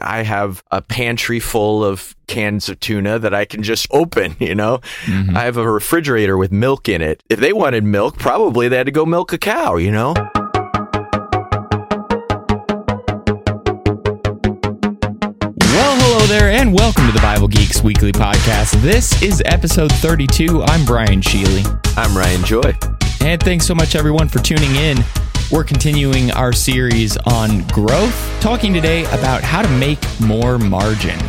I have a pantry full of cans of tuna that I can just open, you know? Mm-hmm. I have a refrigerator with milk in it. If they wanted milk, probably they had to go milk a cow, you know? Well, hello there, and welcome to the Bible Geeks Weekly Podcast. This is episode 32. I'm Brian Sheely. I'm Ryan Joy. And thanks so much, everyone, for tuning in. We're continuing our series on growth, talking today about how to make more margin.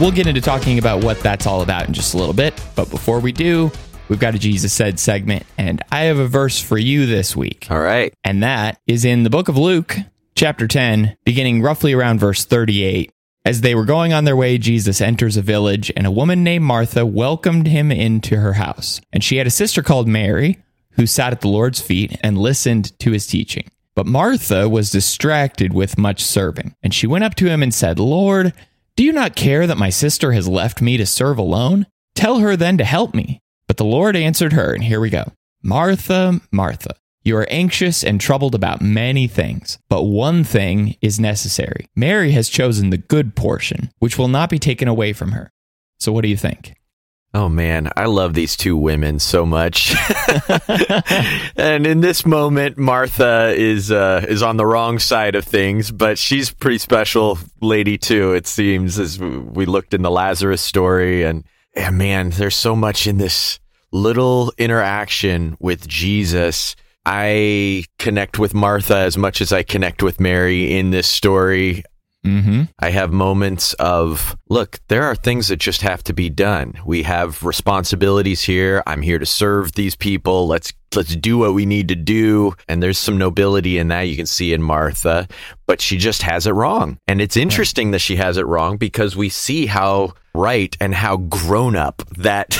We'll get into talking about what that's all about in just a little bit. But before we do, we've got a Jesus Said segment, and I have a verse for you this week. All right. And that is in the book of Luke, chapter 10, beginning roughly around verse 38. As they were going on their way, Jesus enters a village, and a woman named Martha welcomed him into her house. And she had a sister called Mary who sat at the Lord's feet and listened to his teaching. But Martha was distracted with much serving, and she went up to him and said, Lord, do you not care that my sister has left me to serve alone? Tell her then to help me. But the Lord answered her, and here we go Martha, Martha, you are anxious and troubled about many things, but one thing is necessary. Mary has chosen the good portion, which will not be taken away from her. So, what do you think? Oh man, I love these two women so much. and in this moment, Martha is uh, is on the wrong side of things, but she's pretty special lady too. It seems as we looked in the Lazarus story, and yeah, man, there's so much in this little interaction with Jesus. I connect with Martha as much as I connect with Mary in this story. Mm-hmm. I have moments of, look, there are things that just have to be done. We have responsibilities here. I'm here to serve these people. Let's let's do what we need to do. And there's some nobility in that you can see in Martha, but she just has it wrong. And it's interesting that she has it wrong because we see how right and how grown up that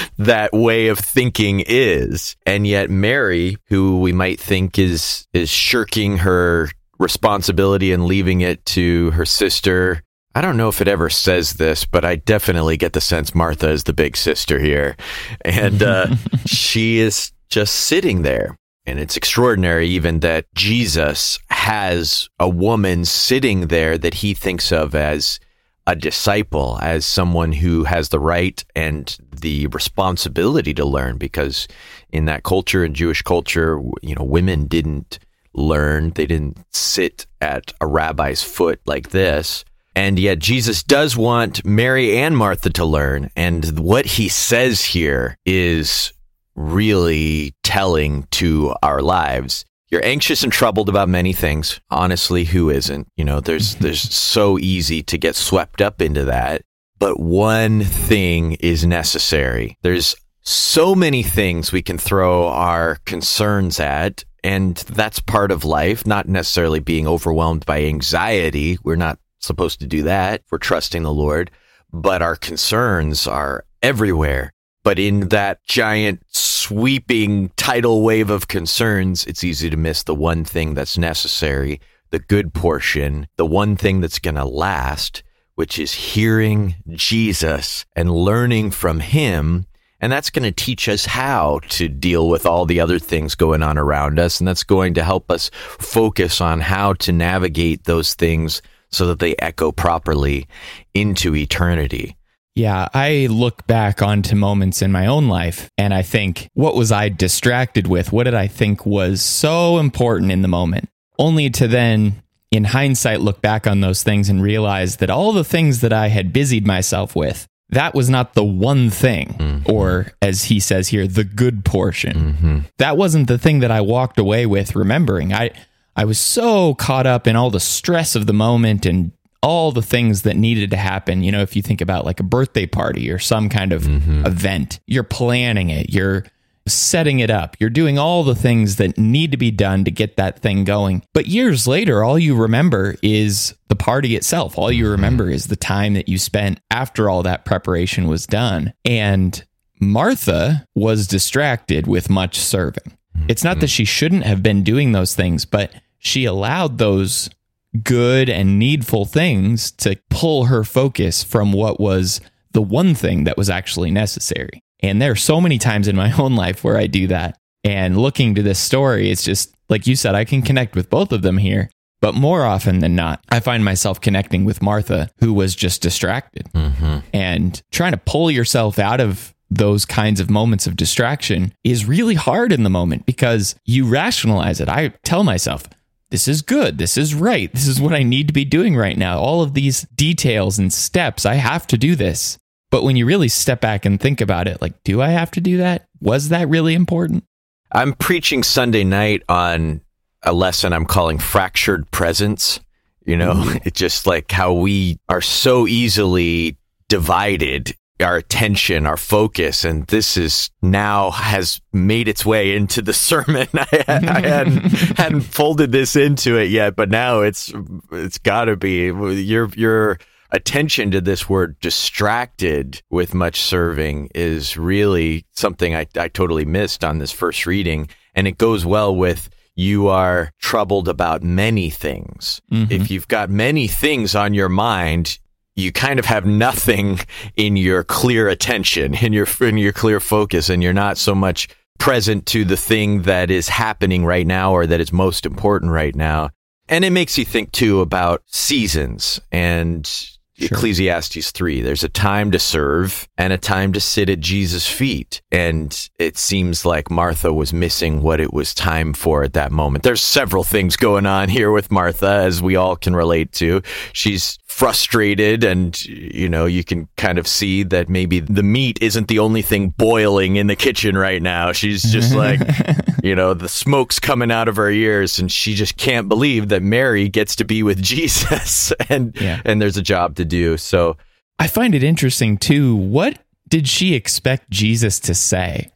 that way of thinking is. And yet Mary, who we might think is is shirking her responsibility and leaving it to her sister. I don't know if it ever says this, but I definitely get the sense Martha is the big sister here. And uh, she is just sitting there. And it's extraordinary, even that Jesus has a woman sitting there that he thinks of as a disciple, as someone who has the right and the responsibility to learn, because in that culture, in Jewish culture, you know, women didn't learned. They didn't sit at a rabbi's foot like this. And yet Jesus does want Mary and Martha to learn. And what he says here is really telling to our lives. You're anxious and troubled about many things. Honestly, who isn't? You know, there's mm-hmm. there's so easy to get swept up into that. But one thing is necessary. There's so many things we can throw our concerns at and that's part of life, not necessarily being overwhelmed by anxiety. We're not supposed to do that. We're trusting the Lord, but our concerns are everywhere. But in that giant sweeping tidal wave of concerns, it's easy to miss the one thing that's necessary, the good portion, the one thing that's going to last, which is hearing Jesus and learning from him and that's going to teach us how to deal with all the other things going on around us. And that's going to help us focus on how to navigate those things so that they echo properly into eternity. Yeah, I look back onto moments in my own life and I think, what was I distracted with? What did I think was so important in the moment? Only to then, in hindsight, look back on those things and realize that all the things that I had busied myself with that was not the one thing, mm-hmm. or as he says here, the good portion. Mm-hmm. That wasn't the thing that I walked away with remembering. I, I was so caught up in all the stress of the moment and all the things that needed to happen. You know, if you think about like a birthday party or some kind of mm-hmm. event, you're planning it, you're setting it up. You're doing all the things that need to be done to get that thing going. But years later, all you remember is the party itself. All you remember is the time that you spent after all that preparation was done. And Martha was distracted with much serving. It's not that she shouldn't have been doing those things, but she allowed those good and needful things to pull her focus from what was the one thing that was actually necessary. And there are so many times in my own life where I do that. And looking to this story, it's just like you said, I can connect with both of them here. But more often than not, I find myself connecting with Martha, who was just distracted. Mm-hmm. And trying to pull yourself out of those kinds of moments of distraction is really hard in the moment because you rationalize it. I tell myself, this is good. This is right. This is what I need to be doing right now. All of these details and steps, I have to do this. But when you really step back and think about it, like, do I have to do that? Was that really important? I'm preaching Sunday night on a lesson I'm calling fractured presence. You know, it's mm-hmm. just like how we are so easily divided our attention, our focus, and this is now has made its way into the sermon. I, I hadn't hadn't folded this into it yet, but now it's it's got to be your your attention to this word distracted with much serving is really something I, I totally missed on this first reading, and it goes well with you are troubled about many things. Mm-hmm. If you've got many things on your mind, you kind of have nothing in your clear attention, in your in your clear focus, and you're not so much present to the thing that is happening right now or that is most important right now. And it makes you think too about seasons and Ecclesiastes 3. There's a time to serve and a time to sit at Jesus' feet. And it seems like Martha was missing what it was time for at that moment. There's several things going on here with Martha, as we all can relate to. She's frustrated and, you know, you can kind of see that maybe the meat isn't the only thing boiling in the kitchen right now. She's just like, you know, the smoke's coming out of her ears and she just can't believe that Mary gets to be with Jesus and, Yeah. and there's a job to do. So, I find it interesting too. What did she expect Jesus to say?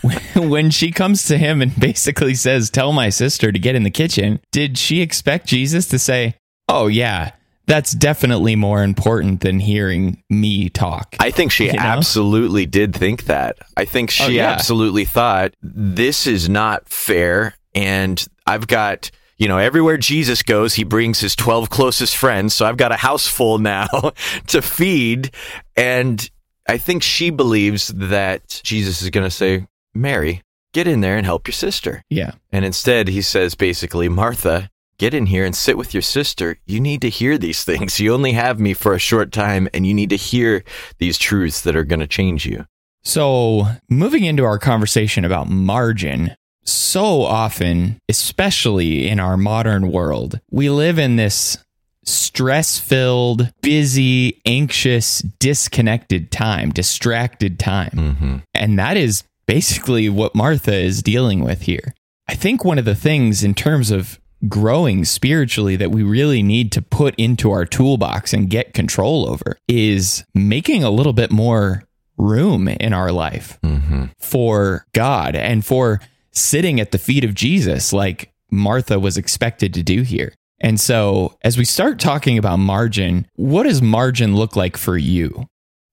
When- when she comes to him and basically says, Tell my sister to get in the kitchen, did she expect Jesus to say, Oh, yeah, that's definitely more important than hearing me talk? I think she You know? absolutely did think that. I think oh, she Oh, yeah. absolutely thought this is not fair. And I've got, you know, everywhere Jesus goes, he brings his 12 closest friends. So I've got a house full now to feed. And I think she believes that Jesus is going to say, Mary, get in there and help your sister. Yeah. And instead, he says basically, Martha, get in here and sit with your sister. You need to hear these things. You only have me for a short time, and you need to hear these truths that are going to change you. So, moving into our conversation about margin, so often, especially in our modern world, we live in this stress filled, busy, anxious, disconnected time, distracted time. Mm-hmm. And that is basically what Martha is dealing with here. I think one of the things in terms of growing spiritually that we really need to put into our toolbox and get control over is making a little bit more room in our life Mm-hmm. for God and for sitting at the feet of Jesus like Martha was expected to do here. And so, as we start talking about margin, what does margin look like for you?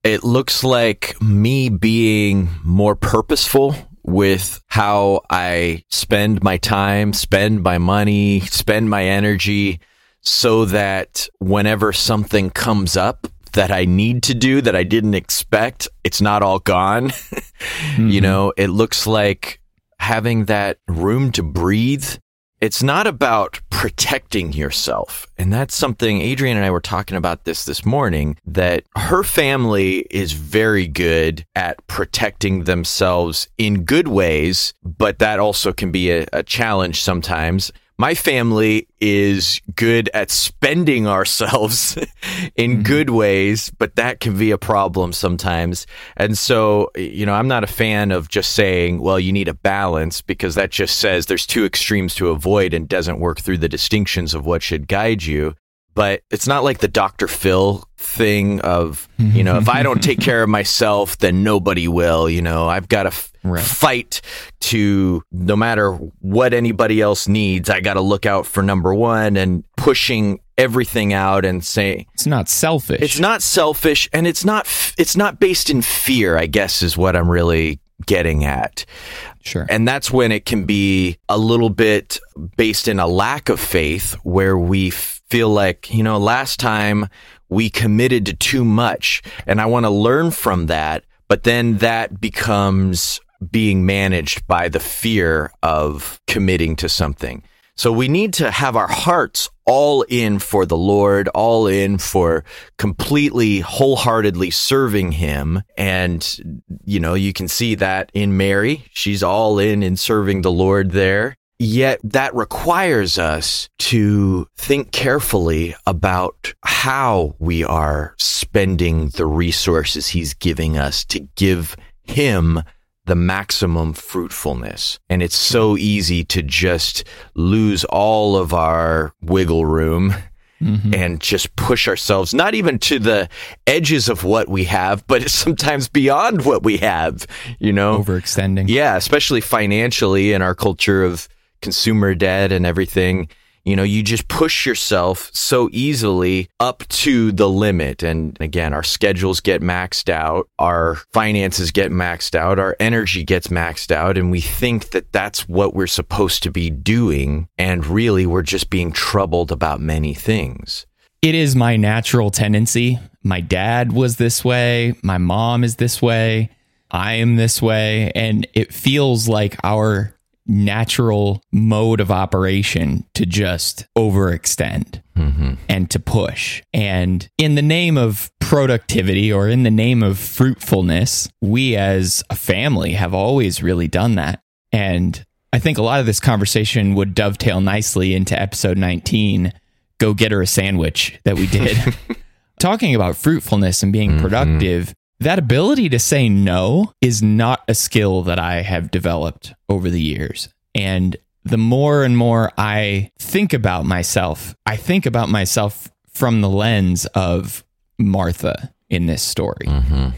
It looks like me being more purposeful with how I spend my time, spend my money, spend my energy so that whenever something comes up that I need to do that I didn't expect, it's not all gone. You mm-hmm. know, it looks like having that room to breathe. It's not about protecting yourself. And that's something Adrienne and I were talking about this this morning that her family is very good at protecting themselves in good ways, but that also can be a, a challenge sometimes. My family is good at spending ourselves in mm-hmm. good ways, but that can be a problem sometimes. And so, you know, I'm not a fan of just saying, well, you need a balance because that just says there's two extremes to avoid and doesn't work through the distinctions of what should guide you. But it's not like the Dr. Phil thing of, you know, if I don't take care of myself, then nobody will. You know, I've got to f- Right. fight to no matter what anybody else needs, I got to look out for number one and pushing everything out and say, It's not selfish. it's not selfish and it's not f- it's not based in fear i guess is what i'm really getting at sure. and that's when it can be a little bit based in a lack of faith where we feel like you know last time we committed to too much and i want to learn from that but then that becomes being managed by the fear of committing to something So we need to have our hearts all in for the Lord, all in for completely wholeheartedly serving him. And, you know, you can see that in Mary. She's all in in serving the Lord there. Yet that requires us to think carefully about how we are spending the resources he's giving us to give him the maximum fruitfulness. And it's so easy to just lose all of our wiggle room mm-hmm. and just push ourselves, not even to the edges of what we have, but sometimes beyond what we have, you know? Overextending. Yeah, especially financially in our culture of consumer debt and everything you know, you just push yourself so easily up to the limit. And again, our schedules get maxed out, our finances get maxed out, our energy gets maxed out, and we think that that's what we're supposed to be doing. And really, we're just being troubled about many things. It is my natural tendency. My dad was this way, my mom is this way. I am this way. And it feels like our natural mode of operation to just overextend mm-hmm. and to push. And in the name of productivity or in the name of fruitfulness, we as a family have always really done that. And I think a lot of this conversation would dovetail nicely into episode 19 Go Get Her a Sandwich that we did. Talking about fruitfulness and being mm-hmm. productive, that ability to say no is not a skill that I have developed over the years. And the more and more I think about myself, I think about myself from the lens of Martha in this story. Mm-hmm.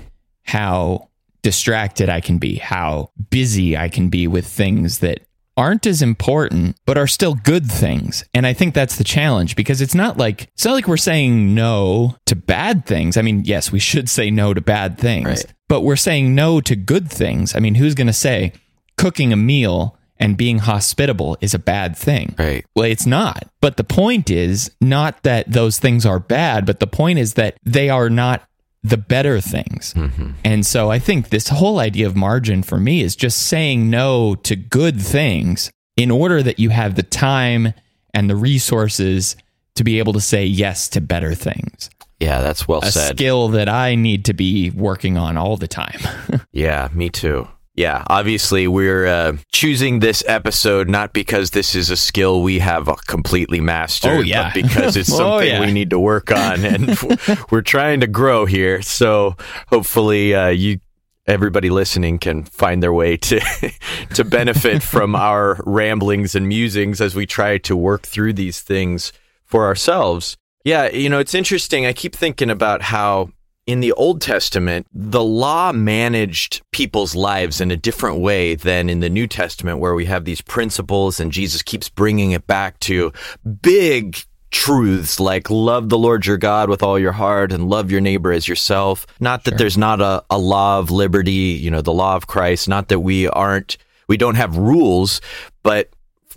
How distracted I can be, how busy I can be with things that aren't as important but are still good things. And I think that's the challenge because it's not like it's not like we're saying no to bad things. I mean, yes, we should say no to bad things, right. but we're saying no to good things. I mean, who's going to say cooking a meal and being hospitable is a bad thing. Right. Well, it's not. But the point is not that those things are bad, but the point is that they are not the better things. Mm-hmm. And so I think this whole idea of margin for me is just saying no to good things in order that you have the time and the resources to be able to say yes to better things. Yeah, that's well a said. skill that I need to be working on all the time. yeah, me too. Yeah, obviously we're uh, choosing this episode not because this is a skill we have completely mastered, oh, yeah. but because it's oh, something yeah. we need to work on, and we're trying to grow here. So hopefully, uh, you everybody listening can find their way to to benefit from our ramblings and musings as we try to work through these things for ourselves. Yeah, you know, it's interesting. I keep thinking about how in the Old Testament, the law managed people's lives in a different way than in the New Testament, where we have these principles and Jesus keeps bringing it back to big truths like love the Lord your God with all your heart and love your neighbor as yourself. Not that sure. there's not a, a law of liberty, you know, the law of Christ, not that we aren't, we don't have rules, but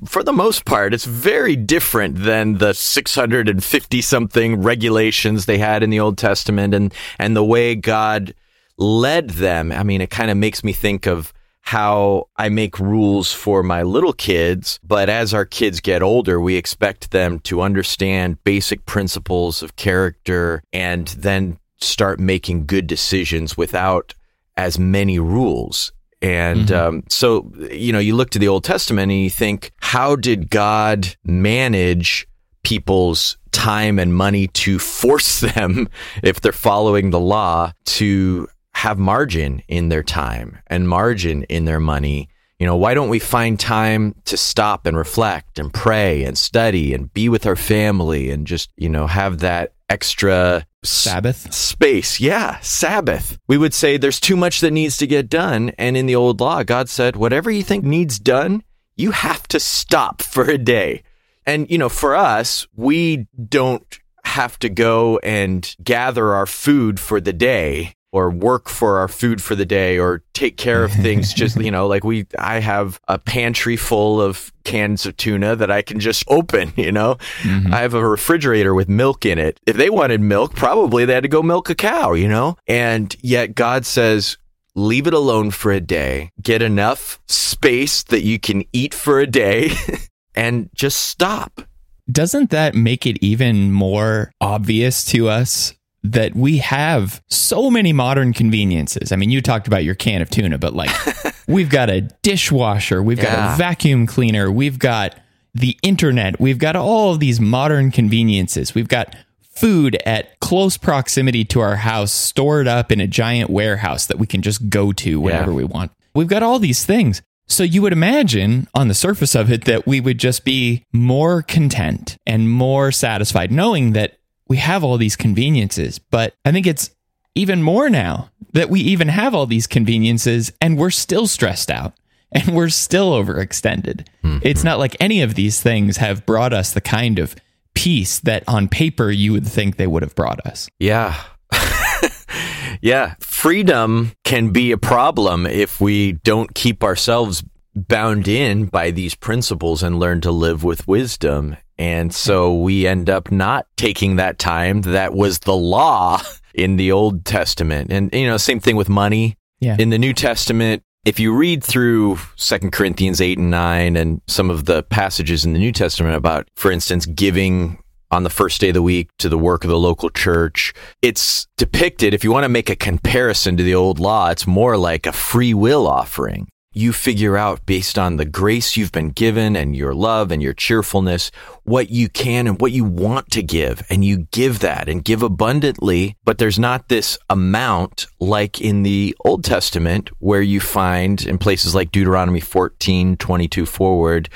for the most part, it's very different than the 650 something regulations they had in the Old Testament and, and the way God led them. I mean, it kind of makes me think of how I make rules for my little kids, but as our kids get older, we expect them to understand basic principles of character and then start making good decisions without as many rules. And mm-hmm. um, so, you know, you look to the Old Testament and you think, how did God manage people's time and money to force them, if they're following the law, to have margin in their time and margin in their money? You know, why don't we find time to stop and reflect and pray and study and be with our family and just, you know, have that extra Sabbath space. Yeah, Sabbath. We would say there's too much that needs to get done. And in the old law, God said, whatever you think needs done, you have to stop for a day. And, you know, for us, we don't have to go and gather our food for the day or work for our food for the day or take care of things just you know like we i have a pantry full of cans of tuna that i can just open you know mm-hmm. i have a refrigerator with milk in it if they wanted milk probably they had to go milk a cow you know and yet god says leave it alone for a day get enough space that you can eat for a day and just stop. Doesn't that make it even more obvious to us that we have so many modern conveniences? I mean, you talked about your can of tuna, but like we've got a dishwasher, we've got a vacuum cleaner, we've got the internet, we've got all of these modern conveniences. We've got food at close proximity to our house stored up in a giant warehouse that we can just go to whenever Yeah. we want. We've got all these things. So you would imagine on the surface of it that we would just be more content and more satisfied knowing that we have all these conveniences. But I think it's even more now that we even have all these conveniences and we're still stressed out and we're still overextended. Mm-hmm. It's not like any of these things have brought us the kind of peace that on paper you would think they would have brought us. Yeah. yeah. Freedom can be a problem if we don't keep ourselves bound in by these principles and learn to live with wisdom. And so we end up not taking that time that was the law in the Old Testament. And, you know, same thing with money. Yeah. In the New Testament, if you read through Second Corinthians 8 and 9 and some of the passages in the New Testament about, for instance, giving on the first day of the week to the work of the local church, it's depicted, if you want to make a comparison to the old law, it's more like a free will offering. You figure out based on the grace you've been given and your love and your cheerfulness, what you can and what you want to give. And you give that and give abundantly. But there's not this amount like in the Old Testament where you find in places like Deuteronomy 14, 22 forward,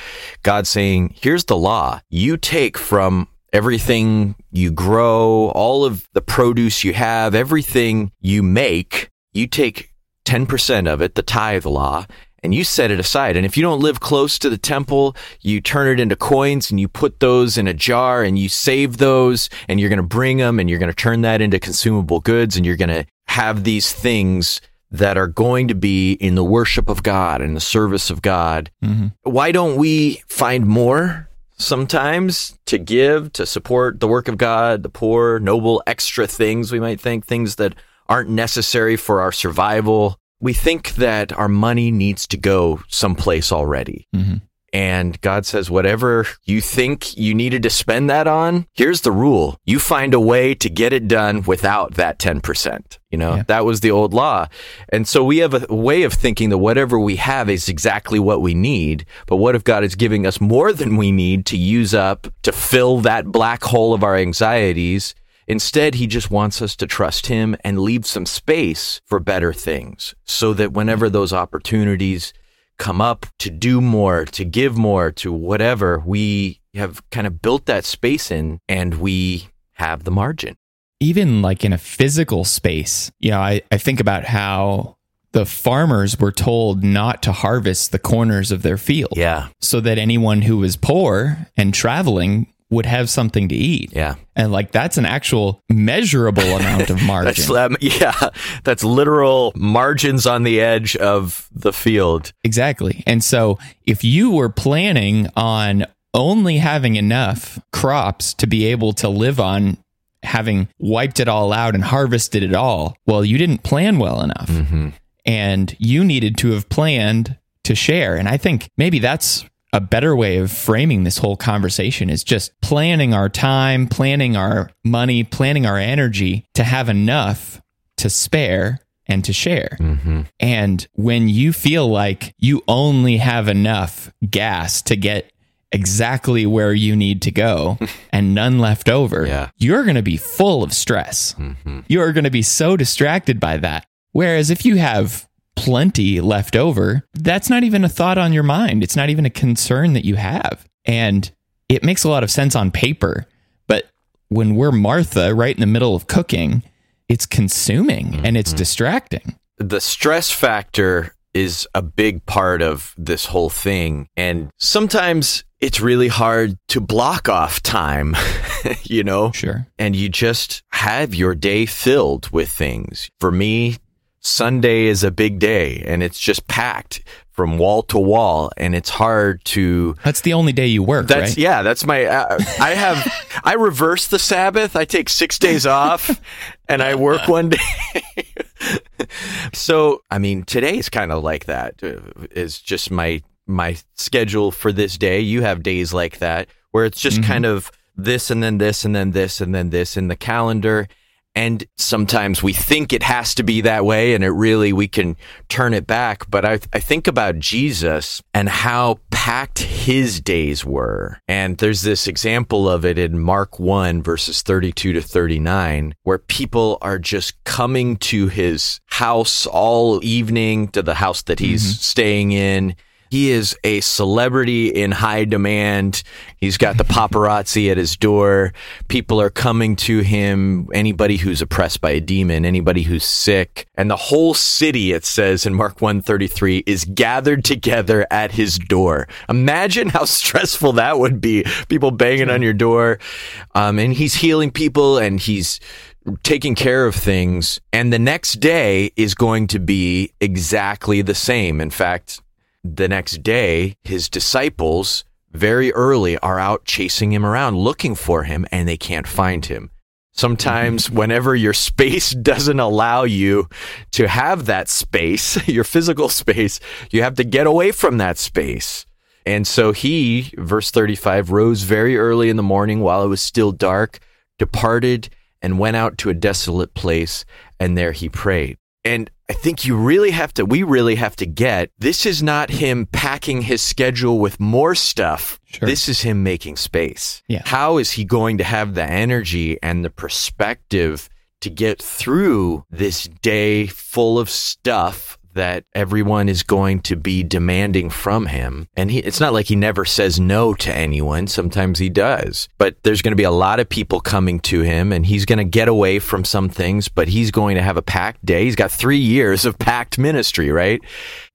God saying, here's the law. You take from everything you grow, all of the produce you have, everything you make, you take 10% of it, the tithe law, and you set it aside. And if you don't live close to the temple, you turn it into coins and you put those in a jar and you save those and you're going to bring them and you're going to turn that into consumable goods and you're going to have these things that are going to be in the worship of God and the service of God. Mm-hmm. Why don't we find more sometimes to give, to support the work of God, the poor, noble, extra things we might think, things that aren't necessary for our survival. We think that our money needs to go someplace already. Mm-hmm. And God says, whatever you think you needed to spend that on, here's the rule. You find a way to get it done without that 10%. You know, Yeah. that was the old law. And so we have a way of thinking that whatever we have is exactly what we need. But what if God is giving us more than we need to use up to fill that black hole of our anxieties? Instead, he just wants us to trust him and leave some space for better things so that whenever mm-hmm. those opportunities come up to do more, to give more, to whatever, we have kind of built that space in and we have the margin. even like in a physical space, you know, I, I think about how the farmers were told not to harvest the corners of their field Yeah. so that anyone who was poor and traveling would have something to eat. Yeah. And like that's an actual measurable amount of margin. That's um, yeah, that's literal margins on the edge of the field. Exactly. And so if you were planning on only having enough crops to be able to live on, having wiped it all out and harvested it all, well, you didn't plan well enough. And you needed to have planned to share. And I think maybe that's a better way of framing this whole conversation is just planning our time, planning our money, planning our energy to have enough to spare and to share. Mm-hmm. And when you feel like you only have enough gas to get exactly where you need to go and none left over, Yeah. you're going to be full of stress. Mm-hmm. You're going to be so distracted by that. Whereas if you have plenty left over, that's not even a thought on your mind. It's not even a concern that you have. And it makes a lot of sense on paper. But when we're Martha right in the middle of cooking, it's consuming and it's mm-hmm. distracting. the stress factor is a big part of this whole thing. And sometimes it's really hard to block off time, you know? Sure. And you just have your day filled with things. For me, Sunday is a big day and it's just packed from wall to wall and it's hard to That's the only day you work, that's right? yeah. That's my. Uh, I have. I reverse the Sabbath. I take six days off, and I work one day. so I mean, today is kind of like that. uh, just my my schedule for this day. You have days like that where it's just kind of this and then this and then this and then this in the calendar. And sometimes we think it has to be that way and it really, we can turn it back. But I, I think about Jesus and how packed his days were. And there's this example of it in Mark 1 verses 32 to 39, where people are just coming to his house all evening to the house that he's mm-hmm. staying in. He is a celebrity in high demand. He's got the paparazzi at his door. People are coming to him. Anybody who's oppressed by a demon, anybody who's sick. And the whole city, it says in Mark 133, is gathered together at his door. Imagine how stressful that would be. People banging on your door. Um, and he's healing people and he's taking care of things. And the next day is going to be exactly the same. In fact, the next day, his disciples very early are out chasing him around, looking for him, and they can't find him. Sometimes, mm-hmm. whenever your space doesn't allow you to have that space, your physical space, you have to get away from that space. And so he, verse 35, rose very early in the morning while it was still dark, departed, and went out to a desolate place, and there he prayed. And I think you really have to, we really have to get this is not him packing his schedule with more stuff. Sure. This is him making space. Yeah. How is he going to have the energy and the perspective to get through this day full of stuff that everyone is going to be demanding from him. And he, it's not like he never says no to anyone. Sometimes he does, but there's going to be a lot of people coming to him and he's going to get away from some things, but he's going to have a packed day. He's got three years of packed ministry, right?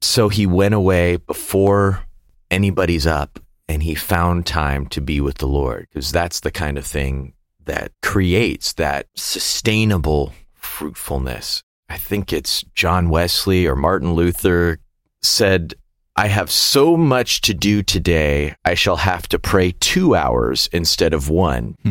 So he went away before anybody's up and he found time to be with the Lord because that's the kind of thing that creates that sustainable fruitfulness. I think it's John Wesley or Martin Luther said, I have so much to do today, I shall have to pray two hours instead of one.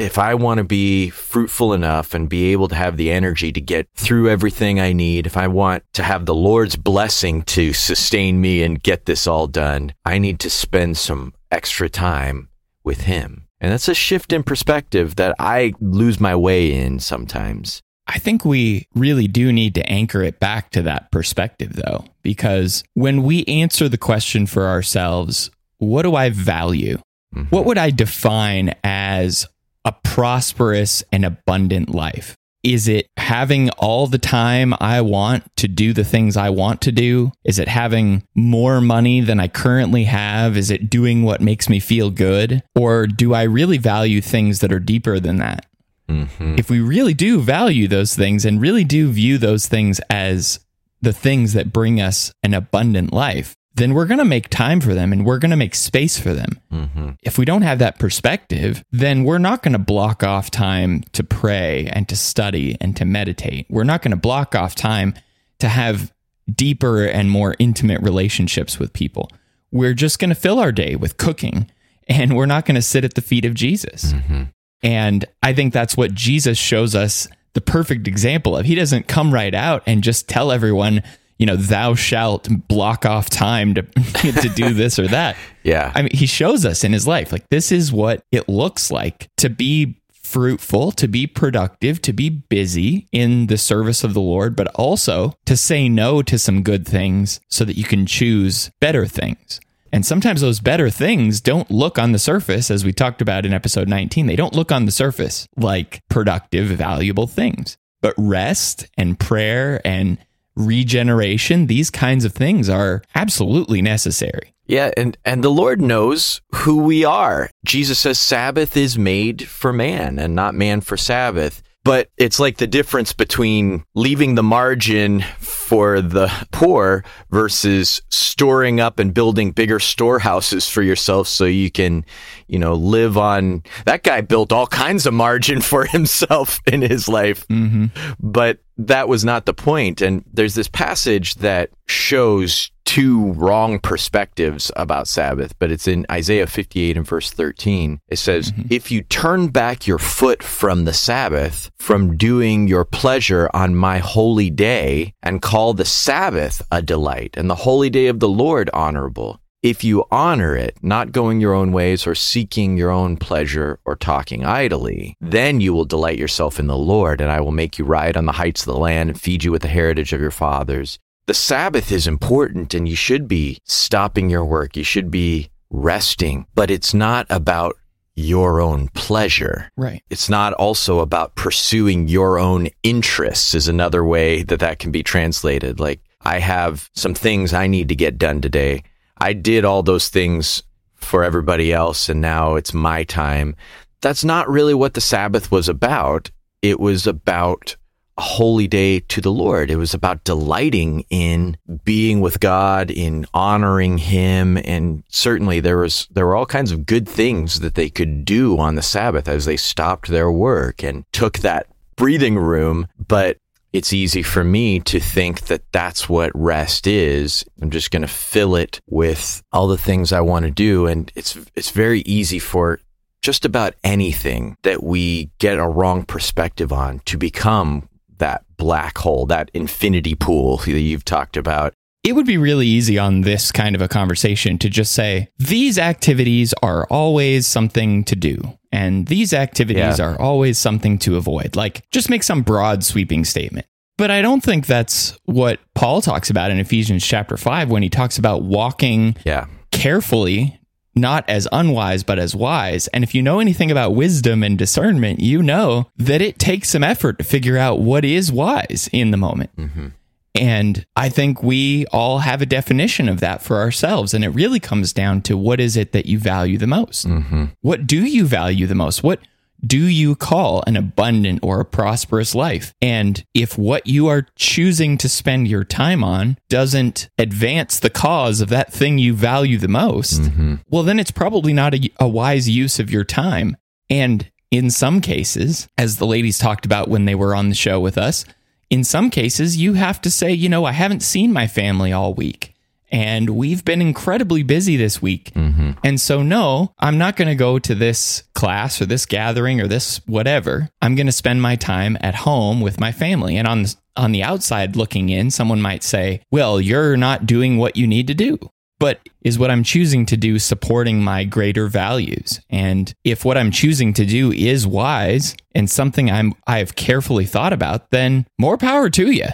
if I want to be fruitful enough and be able to have the energy to get through everything I need, if I want to have the Lord's blessing to sustain me and get this all done, I need to spend some extra time with Him. And that's a shift in perspective that I lose my way in sometimes. I think we really do need to anchor it back to that perspective, though, because when we answer the question for ourselves, what do I value? Mm-hmm. What would I define as a prosperous and abundant life? Is it having all the time I want to do the things I want to do? Is it having more money than I currently have? Is it doing what makes me feel good? Or do I really value things that are deeper than that? Mm-hmm. if we really do value those things and really do view those things as the things that bring us an abundant life, then we're going to make time for them and we're going to make space for them. Mm-hmm. If we don't have that perspective, then we're not going to block off time to pray and to study and to meditate. We're not going to block off time to have deeper and more intimate relationships with people. We're just going to fill our day with cooking and we're not going to sit at the feet of Jesus. Mm-hmm. And I think that's what Jesus shows us the perfect example of. He doesn't come right out and just tell everyone, you know, thou shalt block off time to, to do this or that. Yeah. I mean, he shows us in his life, like, this is what it looks like to be fruitful, to be productive, to be busy in the service of the Lord, but also to say no to some good things so that you can choose better things. And sometimes those better things don't look on the surface, as we talked about in episode 19, they don't look on the surface like productive, valuable things. But rest and prayer and regeneration, these kinds of things are absolutely necessary. Yeah, and and the Lord knows who we are. Jesus says Sabbath is made for man and not man for Sabbath. But it's like the difference between leaving the margin for the poor versus storing up and building bigger storehouses for yourself so you can, you know, live on. That guy built all kinds of margin for himself in his life. Mm-hmm. But that was not the point. And there's this passage that shows two wrong perspectives about Sabbath, but it's in Isaiah 58 and verse 13. It says, mm-hmm. If you turn back your foot from the Sabbath, from doing your pleasure on my holy day, and call the Sabbath a delight, and the holy day of the Lord honorable, if you honor it, not going your own ways or seeking your own pleasure or talking idly, then you will delight yourself in the Lord, and I will make you ride on the heights of the land and feed you with the heritage of your fathers. The Sabbath is important, and you should be stopping your work. You should be resting, but it's not about your own pleasure. Right. It's not also about pursuing your own interests, is another way that that can be translated. Like, I have some things I need to get done today. I did all those things for everybody else, and now it's my time. That's not really what the Sabbath was about. It was about holy day to the Lord. It was about delighting in being with God, in honoring Him, and certainly there was there were all kinds of good things that they could do on the Sabbath as they stopped their work and took that breathing room. But it's easy for me to think that that's what rest is. I'm just going to fill it with all the things I want to do, and it's it's very easy for just about anything that we get a wrong perspective on to become that black hole, that infinity pool that you've talked about. It would be really easy on this kind of a conversation to just say, these activities are always something to do. And these activities Yeah. are always something to avoid. Like, just make some broad sweeping statement. But I don't think that's what Paul talks about in Ephesians chapter 5 when he talks about walking Yeah. carefully, not as unwise, but as wise. And if you know anything about wisdom and discernment, you know that it takes some effort to figure out what is wise in the moment. Mm-hmm. And I think we all have a definition of that for ourselves. And it really comes down to what is it that you value the most? Mm-hmm. What do you value the most? What do you call an abundant or a prosperous life? And if what you are choosing to spend your time on doesn't advance the cause of that thing you value the most, mm-hmm. well, then it's probably not a, a wise use of your time. And in some cases, as the ladies talked about when they were on the show with us, in some cases, you have to say, you know, I haven't seen my family all week. And we've been incredibly busy this week. Mm-hmm. And so, no, I'm not going to go to this class or this gathering or this whatever. I'm going to spend my time at home with my family. And on, on the outside looking in, someone might say, well, you're not doing what you need to do. But is what I'm choosing to do supporting my greater values? And if what I'm choosing to do is wise and something I'm I've carefully thought about, then more power to you.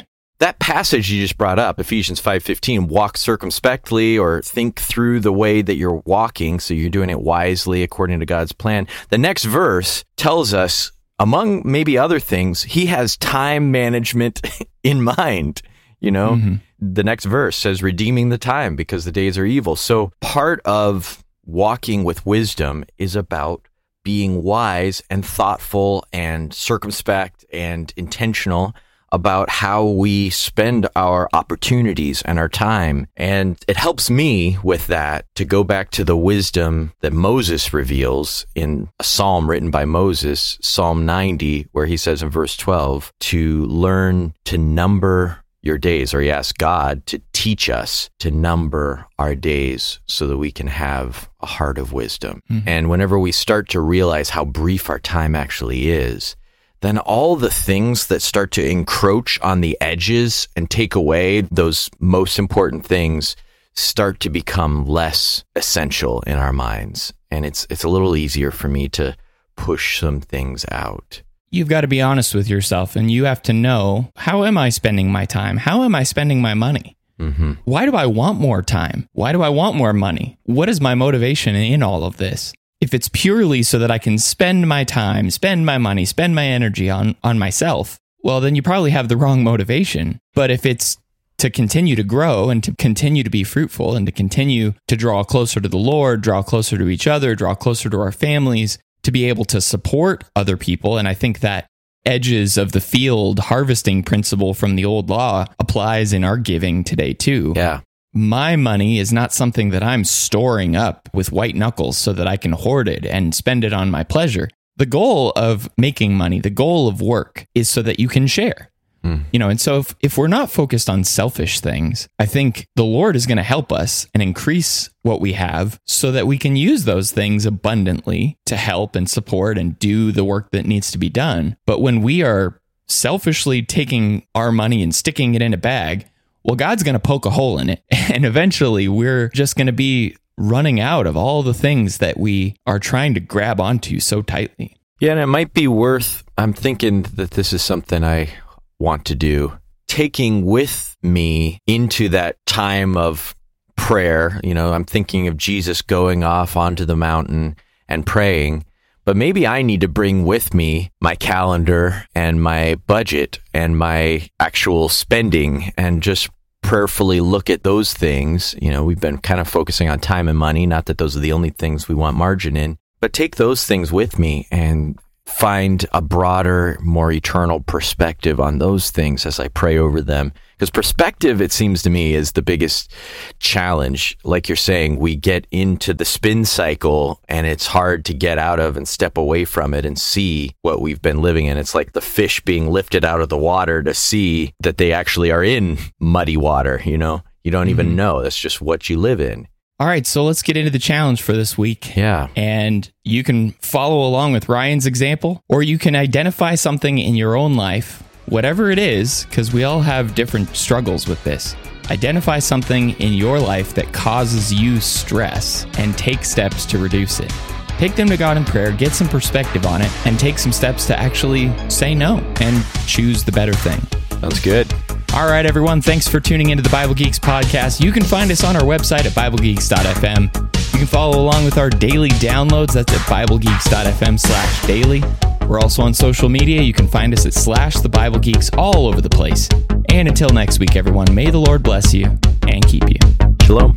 That passage you just brought up, Ephesians 5:15, walk circumspectly or think through the way that you're walking so you're doing it wisely according to God's plan. The next verse tells us among maybe other things, he has time management in mind, you know? Mm-hmm. The next verse says redeeming the time because the days are evil. So part of walking with wisdom is about being wise and thoughtful and circumspect and intentional about how we spend our opportunities and our time. And it helps me with that to go back to the wisdom that Moses reveals in a psalm written by Moses, Psalm 90, where he says in verse 12, to learn to number your days, or he asks God to teach us to number our days so that we can have a heart of wisdom. Mm-hmm. And whenever we start to realize how brief our time actually is, then all the things that start to encroach on the edges and take away those most important things start to become less essential in our minds. And it's it's a little easier for me to push some things out. You've got to be honest with yourself and you have to know how am I spending my time? How am I spending my money? Mm-hmm. Why do I want more time? Why do I want more money? What is my motivation in all of this? If it's purely so that I can spend my time, spend my money, spend my energy on, on myself, well, then you probably have the wrong motivation. But if it's to continue to grow and to continue to be fruitful and to continue to draw closer to the Lord, draw closer to each other, draw closer to our families, to be able to support other people. And I think that edges of the field harvesting principle from the old law applies in our giving today too. Yeah. My money is not something that I'm storing up with white knuckles so that I can hoard it and spend it on my pleasure. The goal of making money, the goal of work is so that you can share. Hmm. You know, and so if, if we're not focused on selfish things, I think the Lord is going to help us and increase what we have so that we can use those things abundantly to help and support and do the work that needs to be done. But when we are selfishly taking our money and sticking it in a bag, well, God's going to poke a hole in it. And eventually we're just going to be running out of all the things that we are trying to grab onto so tightly. Yeah, and it might be worth, I'm thinking that this is something I want to do, taking with me into that time of prayer. You know, I'm thinking of Jesus going off onto the mountain and praying. But maybe I need to bring with me my calendar and my budget and my actual spending and just prayerfully look at those things. You know, we've been kind of focusing on time and money, not that those are the only things we want margin in, but take those things with me and find a broader, more eternal perspective on those things as I pray over them. Because perspective, it seems to me, is the biggest challenge. Like you're saying, we get into the spin cycle and it's hard to get out of and step away from it and see what we've been living in. It's like the fish being lifted out of the water to see that they actually are in muddy water, you know? You don't even Mhm. know. That's just what you live in. All right, so let's get into the challenge for this week. Yeah. And you can follow along with Ryan's example, or you can identify something in your own life, whatever it is, because we all have different struggles with this. Identify something in your life that causes you stress and take steps to reduce it. Take them to God in prayer, get some perspective on it, and take some steps to actually say no and choose the better thing. Sounds good. All right, everyone. Thanks for tuning into the Bible Geeks podcast. You can find us on our website at BibleGeeks.fm. You can follow along with our daily downloads. That's at BibleGeeks.fm slash daily. We're also on social media. You can find us at slash the Bible Geeks all over the place. And until next week, everyone, may the Lord bless you and keep you. Shalom.